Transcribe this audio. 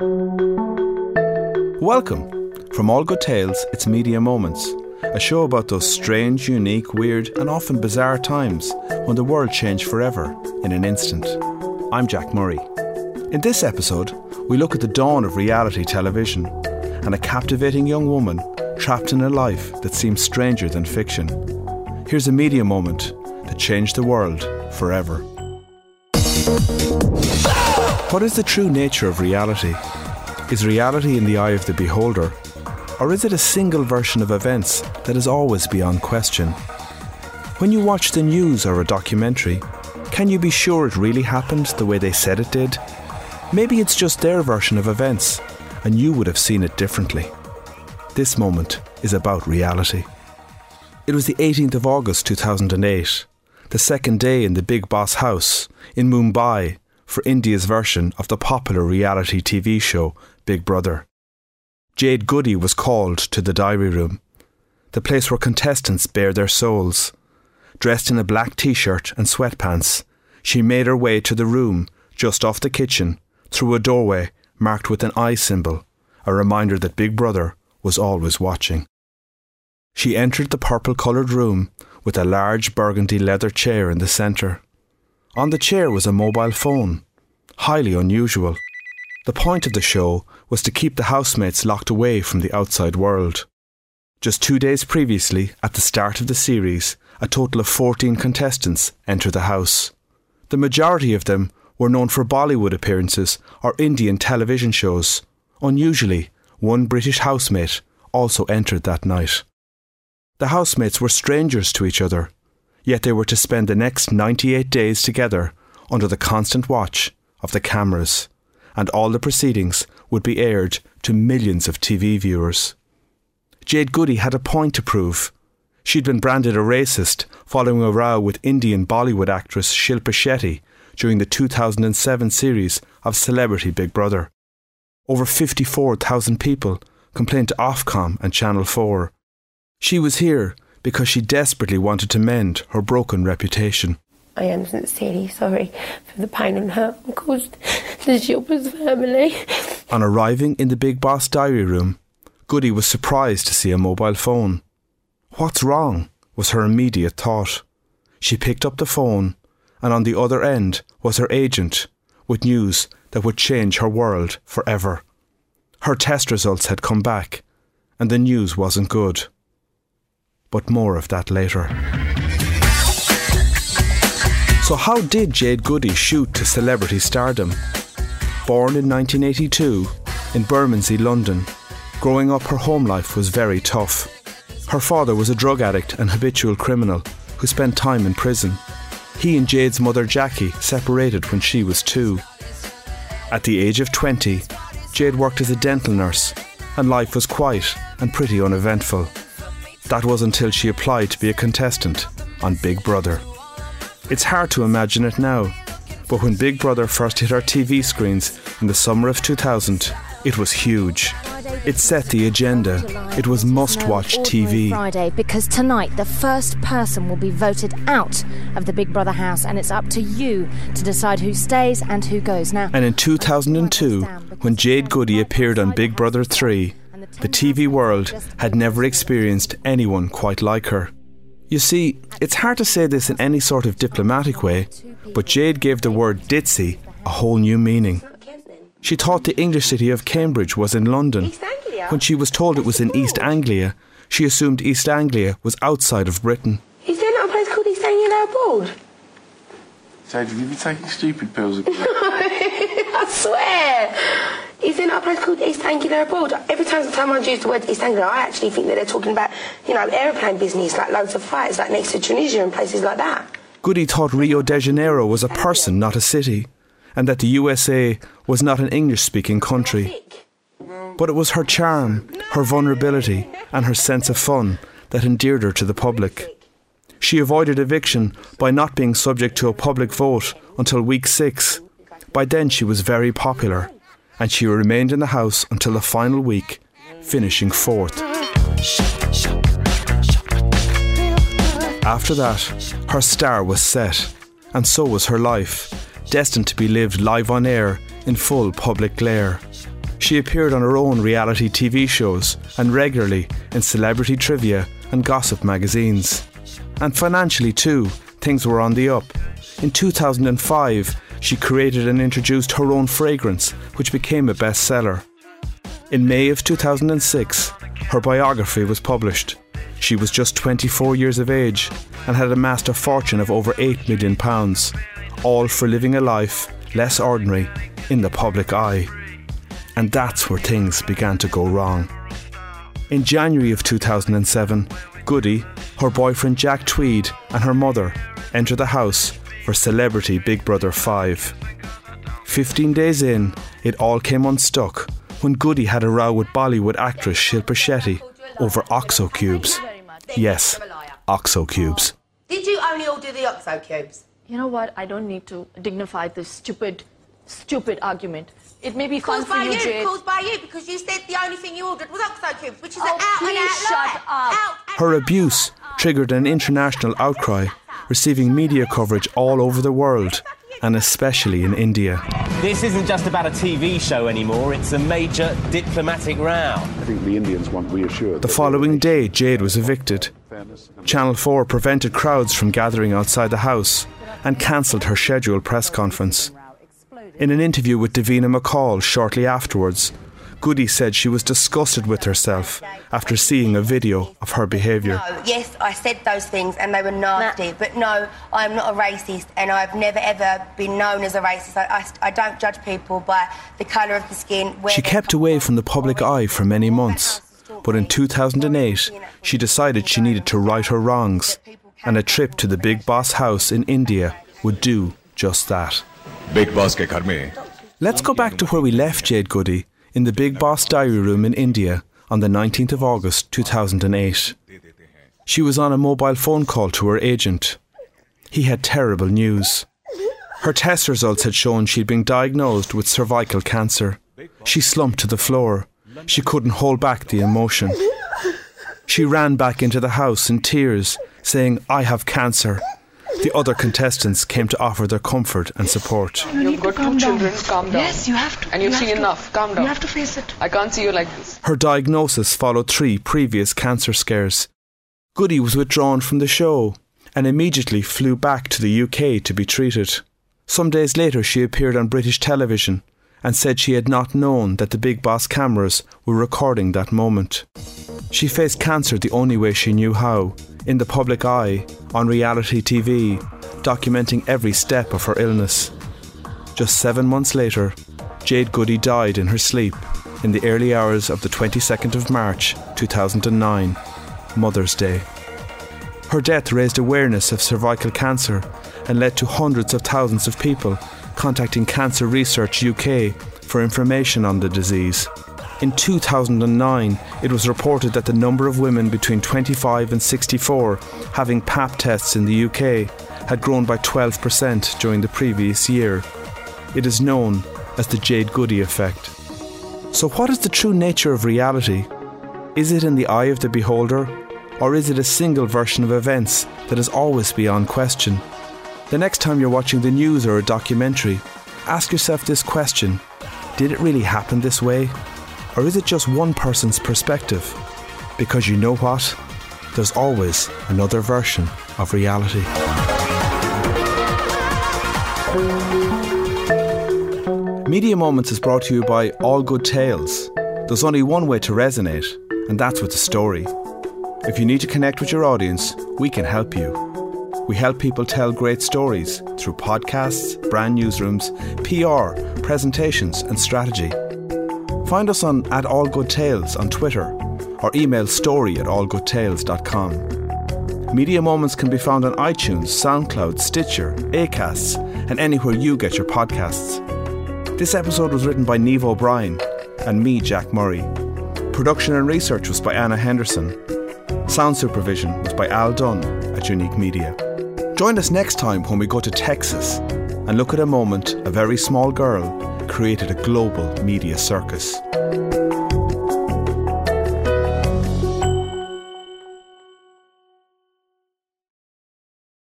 Welcome. From All Good Tales, it's Media Moments, a show about those strange, unique, weird, and often bizarre times when the world changed forever in an instant. I'm Jack Murray. In this episode, we look at the dawn of reality television and a captivating young woman trapped in a life that seems stranger than fiction. Here's a media moment that changed the world forever. What is the true nature of reality? Is reality in the eye of the beholder? Or is it a single version of events that is always beyond question? When you watch the news or a documentary, can you be sure it really happened the way they said it did? Maybe it's just their version of events, and you would have seen it differently. This moment is about reality. It was the 18th of August 2008, the second day in the Bigg Boss house in Mumbai for India's version of the popular reality TV show Big Brother. Jade Goody was called to the diary room, the place where contestants bare their souls. Dressed in a black t shirt and sweatpants, she made her way to the room just off the kitchen through a doorway marked with an eye symbol, a reminder that Big Brother was always watching. She entered the purple coloured room with a large burgundy leather chair in the centre. On the chair was a mobile phone, highly unusual. The point of the show was to keep the housemates locked away from the outside world. Just two days previously, at the start of the series, a total of 14 contestants entered the house. The majority of them were known for Bollywood appearances or Indian television shows. Unusually, one British housemate also entered that night. The housemates were strangers to each other, yet they were to spend the next 98 days together under the constant watch of the cameras, and all the proceedings would be aired to millions of TV viewers. Jade Goody had a point to prove. She'd been branded a racist following a row with Indian Bollywood actress Shilpa Shetty during the 2007 series of Celebrity Big Brother. Over 54,000 people complained to Ofcom and Channel 4. She was here because she desperately wanted to mend her broken reputation. I am sincerely sorry for the pain and hurt caused the Shilpa's family. On arriving in the Bigg Boss diary room, Goody was surprised to see a mobile phone. What's wrong? was her immediate thought. She picked up the phone, and on the other end was her agent with news that would change her world forever. Her test results had come back, and the news wasn't good. But more of that later. So, how did Jade Goody shoot to celebrity stardom? Born in 1982 in Bermondsey, London, growing up her home life was very tough. Her father was a drug addict and habitual criminal who spent time in prison. He and Jade's mother Jackie separated when she was two. At the age of 20, Jade worked as a dental nurse, and life was quiet and pretty uneventful. That was until she applied to be a contestant on Big Brother. It's hard to imagine it now, but when Big Brother first hit our TV screens in the summer of 2000, it was huge. It set the agenda. It was must watch TV. Friday because tonight the first person will be voted out of the Big Brother house and it's up to you to decide who stays and who goes now. And in 2002, when Jade Goody appeared on Big Brother 3, the TV world had never experienced anyone quite like her. You see, it's hard to say this in any sort of diplomatic way, but Jade gave the word ditzy a whole new meaning. She thought the English city of Cambridge was in London. When she was told it was in East Anglia, she assumed East Anglia was outside of Britain. Is there not a place called East Anglia Abroad? Jade, have you been taking stupid pills again? I swear. Is there not a place called East Anglia Abroad? Every time someone uses the word East Anglia, I actually think that they're talking about, you know, aeroplane business, like loads of flights, like next to Tunisia and places like that. Goody thought Rio de Janeiro was a person, not a city, and that the USA was not an English speaking country. But it was her charm, her vulnerability, and her sense of fun that endeared her to the public. She avoided eviction by not being subject to a public vote until week six. By then, she was very popular, and she remained in the house until the final week, finishing fourth. After that, her star was set, and so was her life, destined to be lived live on air in full public glare. She appeared on her own reality TV shows and regularly in celebrity trivia and gossip magazines. And financially, too, things were on the up. In 2005, she created and introduced her own fragrance, which became a bestseller. In May of 2006, her biography was published. She was just 24 years of age and had amassed a fortune of over £8 million, all for living a life less ordinary in the public eye. And that's where things began to go wrong. In January of 2007, Goody, her boyfriend Jack Tweed, and her mother enter the house for Celebrity Big Brother 5. 15 days in, it all came unstuck when Goody had a row with Bollywood actress Shilpa Shetty over OXO cubes. Yes, OXO cubes. Did you only order the OXO cubes? You know what? I don't need to dignify this stupid, stupid argument. It may be fun Caused for by you, you, Jade. caused by you, because you said the only thing you ordered was OXO cubes, which is Oh, an out and please out shut lie. up. Out Her out. abuse triggered an international outcry, receiving media coverage all over the world, and especially in India. This isn't just about a TV show anymore, it's a major diplomatic row. I think the Indians want reassured. The following day, Jade was evicted. Channel 4 prevented crowds from gathering outside the house and cancelled her scheduled press conference. In an interview with Davina McCall shortly afterwards, Goody said she was disgusted with herself after seeing a video of her behaviour. No, yes, I said those things and they were nasty, but no, I'm not a racist and I've never ever been known as a racist. I, I, I don't judge people by the colour of the skin. she kept away from the public eye for many months, but in 2008, she decided she needed to right her wrongs, and a trip to the Bigg Boss house in India would do just that. Bigg Boss ke Let's go back to where we left Jade Goody in the Bigg Boss diary room in India on the 19th of August 2008. She was on a mobile phone call to her agent. He had terrible news. Her test results had shown she'd been diagnosed with cervical cancer. She slumped to the floor. She couldn't hold back the emotion. She ran back into the house in tears, saying, I have cancer. The other contestants came to offer their comfort and support. You've got two children, calm down. Yes, you have to. And you've you seen have to. enough, calm down. You have to face it. I can't see you like this. Her diagnosis followed three previous cancer scares. Goody was withdrawn from the show and immediately flew back to the UK to be treated. Some days later, she appeared on British television and said she had not known that the Bigg Boss cameras were recording that moment. She faced cancer the only way she knew how, in the public eye, on reality TV, documenting every step of her illness. Just seven months later, Jade Goody died in her sleep in the early hours of the 22nd of March 2009, Mother's Day. Her death raised awareness of cervical cancer and led to hundreds of thousands of people contacting Cancer Research UK for information on the disease. In 2009, it was reported that the number of women between 25 and 64 having PAP tests in the UK had grown by 12% during the previous year. It is known as the Jade Goody effect. So, what is the true nature of reality? Is it in the eye of the beholder, or is it a single version of events that is always beyond question? The next time you're watching the news or a documentary, ask yourself this question Did it really happen this way? Or is it just one person's perspective? Because you know what? There's always another version of reality. Media Moments is brought to you by All Good Tales. There's only one way to resonate, and that's with a story. If you need to connect with your audience, we can help you. We help people tell great stories through podcasts, brand newsrooms, PR, presentations, and strategy. Find us on at All Good Tales on Twitter or email story at allgoodtales.com. Media Moments can be found on iTunes, SoundCloud, Stitcher, Acasts, and anywhere you get your podcasts. This episode was written by Neve O'Brien and me, Jack Murray. Production and research was by Anna Henderson. Sound supervision was by Al Dunn at Unique Media. Join us next time when we go to Texas and look at a moment a very small girl created a global media circus.